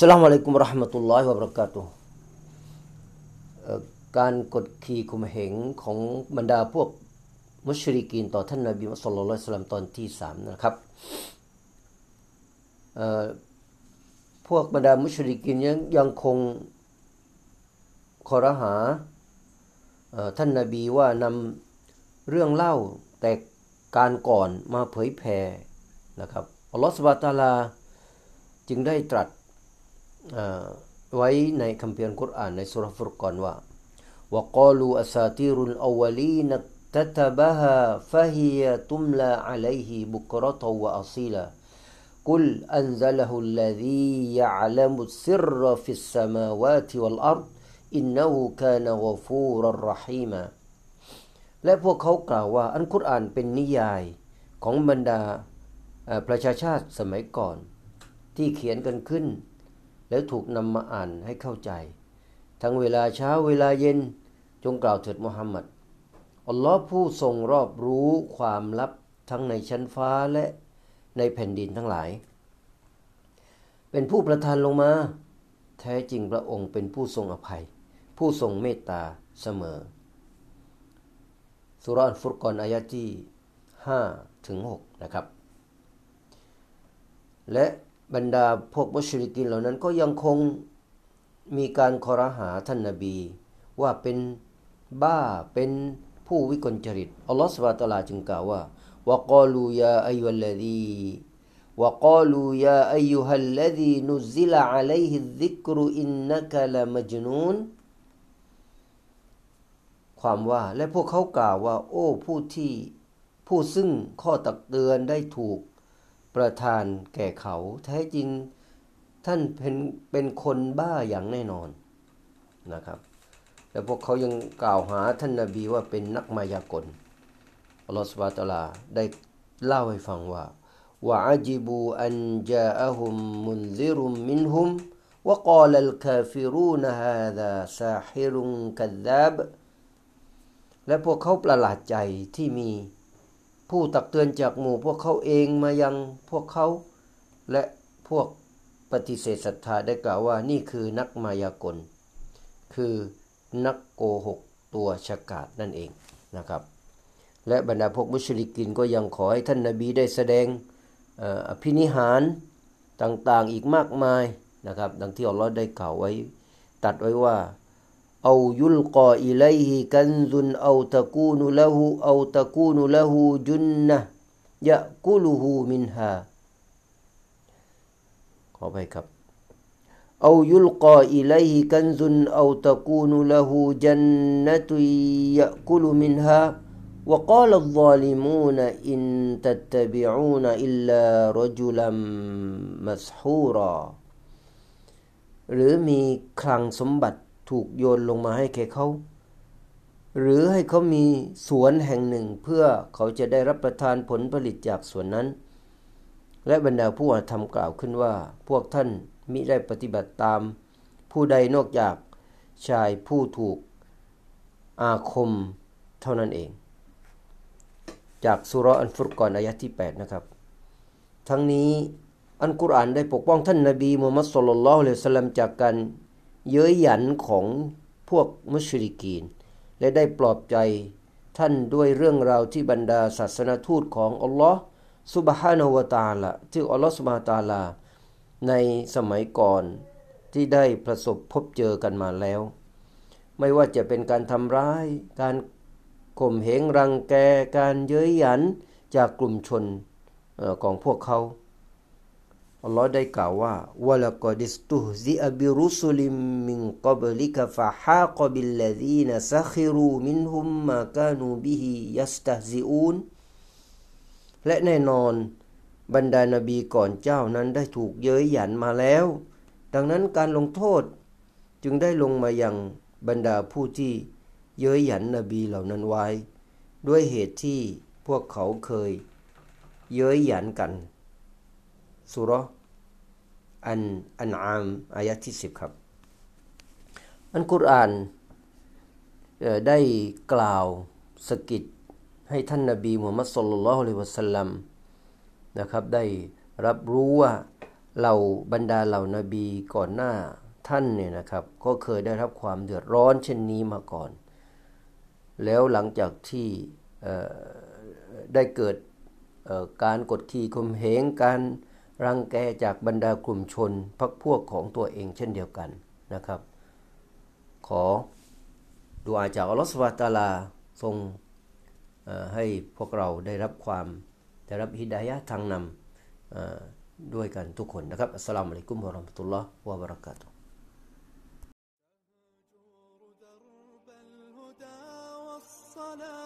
สลามอะลัยกุมรอห์มะตุลลอฮิวะบะเราะกาตุฮ์เอ่อการกดขี่ข่มเหงของบรรดาพวกมุชริกีนต่อท่านนาบีมุฮัมมัดศ็อลลัลลอฮุอะลัยฮิวะซัลลัมตอนที่3นะครับพวกบรรดามุชริกีนยังยังคงคอรหาเอ่อท่านนาบีว่านำเรื่องเล่าแต่การก่อนมาเผยแผ่นะครับอัลลอฮฺสุบะตาลาจึงได้ตรัส ไว้ในคัมภีร์อัลกุรอานในสุรฟุรกอนว่า وقالوا أساطير الأولين اكتتبها فهي تملى عليه بكرة وأصيلا قل أنزله الذي يعلم السر في السماوات والأرض إنه كان غفورا رحيما และพวกเขากล่าวว่าอันกุรอานเป็นนิยายของบรรดาเอ่อประชาชาติสมัยก่อน ที่เขียนกันขึ้น แล้วถูกนำมาอ่านให้เข้าใจ ทั้งเวลาเช้าเวลาเย็นจงกล่าวเถิดมุฮัมมัดอัลลอฮ์ผู้ทรงรอบรู้ความลับทั้งในชั้นฟ้าและในแผ่นดินทั้งหลาย เป็นผู้ประทานลงมา แท้จริงพระองค์เป็นผู้ทรงอภัย ผู้ทรงเมตตาเสมอสุรอันฟุรกอนอายะที่5ถึง6นะครับ และ บรรดาพวกมุชริกินเหล่านั้นก็ยังคงมีการคอรหาท่านนบี ว่าเป็นบ้าเป็นผู้วิกลจริตอัลลอฮฺสุบฮานะตาลาจึงกล่าวว่าวะกาลูยาอัยยุลลดีวะกาลูยาอัยยุฮัลลดีนุซิลอะลัยฮิดซิกรุอินนะกละมัจนูนความว่าและพวกเขากล่าวว่า โอ้ผู้ที่ผู้ซึ่งข้อตักเตือนได้ถูก ประทานแก่เขา แท้จริงท่านเป็นเป็นคนบ้าอย่างแน่นอนนะครับ และพวกเขายังกล่าวหาท่านนาบีว่าเป็นนักมายากลอัลลอฮฺสุบฮานะตะอาลาได้เล่าให้ฟังว่าวะอาจิบูอันจาอะฮุมมุนซิรุมมินฮุมวะกาลัลกาฟิรูนฮาซาซาฮิรุนกัซซาบและพวกเขาประหลาดใจที่มี ผู้ตักเตือนจากหมู่พวกเขาเองมายังพวกเขา และพวกปฏิเสธศรัทธาได้กล่าวว่านี่คือนักมายากล คือนักโกหกตัวฉกาจนั่นเองนะครับ และบรรดาพวกมุชริกินก็ยังขอให้ท่านนาบีได้แสดงเอ่ออภินิหารต่างๆอีกมากมายนะครับ ดังที่อัลลอฮ์ได้กล่าวไว้ ตัดไว้ว่า أو يلقى إليه كنز أو تكون له أو تكون له جنة يأكله منها ขอไปครับ أو يلقى إليه كنز أو تكون له جنة يأكل منها وقال الظالمون إن تتبعون إلا رجلا مسحورا หรือมีคลังสมบัติ ถูกโยนลงมาให้แก่เขาหรือให้เขามีสวนแห่งหนึ่งเพื่อเขาจะได้รับประทานผลผลิตจากสวนนั้น และบรรดาผู้อาธรรมกล่าวขึ้นว่า พวกท่านมิได้ปฏิบัติตาม ผู้ใดนอกจากชายผู้ถูกอาคมเท่านั้นเอง จากสุรอันฟุรกอนอายะที่ 8 นะครับ ทั้งนี้อันกุรอานได้ปกป้องท่านนบีมูฮัมมัดสุลลัลลอฮุอะลัยฮิวะสลลัมจากการ เย้ยหยันของพวกมุชริกีน และได้ปลอบใจท่านด้วยเรื่องราวที่บรรดาศาสนทูตของอัลลอฮ์สุบฮานาวตาละที่อัลลอฮ์สุบฮานตาลา ในสมัยก่อนที่ได้ประสบพบเจอกันมาแล้ว ไม่ว่าจะเป็นการทำร้าย การข่มเหงรังแก การเย้ยหยันจากกลุ่มชนของพวกเขา อัลลอฮ์ได้กล่าวว่าوَلَقَدِ اسْتُهْزِئَ بِرُسُلٍ مِّن قَبْلِكَ فَحَاقَ بِالَّذِينَ سَخِرُوا مِنْهُم مَّا كَانُوا بِهِ يَسْتَهْزِئُونَและแน่นอนบรรดานบีก่อนเจ้านั้นได้ถูกเย้ยหยันมาแล้ว ดังนั้นการลงโทษจึงได้ลงมาอยังบรรดาผู้ที่เย้ยหยันนบีเหล่านั้นไว้ ด้วยเหตุที่พวกเขาเคยเย้ยหยันกัน สุรอันอันอามอายะที่สิบครับ อันกุรอานได้กล่าวสกิดให้ท่านนาบีมุฮัมมัดสุลลัลฮุอะลัยวะสัลลัมนะครับได้รับรู้ว่าเหล่าบรรดาเหล่านาบีก่อนหน้าท่านเนี่ยนะครับ ก็เคยได้รับความเดือดร้อนเช่นนี้มาก่อน แล้วหลังจากที่ได้เกิดการกดขี่ข่มเหงการ รังแกจากบรรดากลุ่มชนพักพวกของตัวเองเช่นเดียวกันนะครับ ขอดูอาจากอัลลอฮฺสุบตาลาทรงให้พวกเราได้รับความได้รับฮิดายะทางนำด้วยกันทุกคนนะครับ อัสสลามุอะลัยกุมวะราะห์มะตุลลอฮ์วะบะเราะกาตุฮ์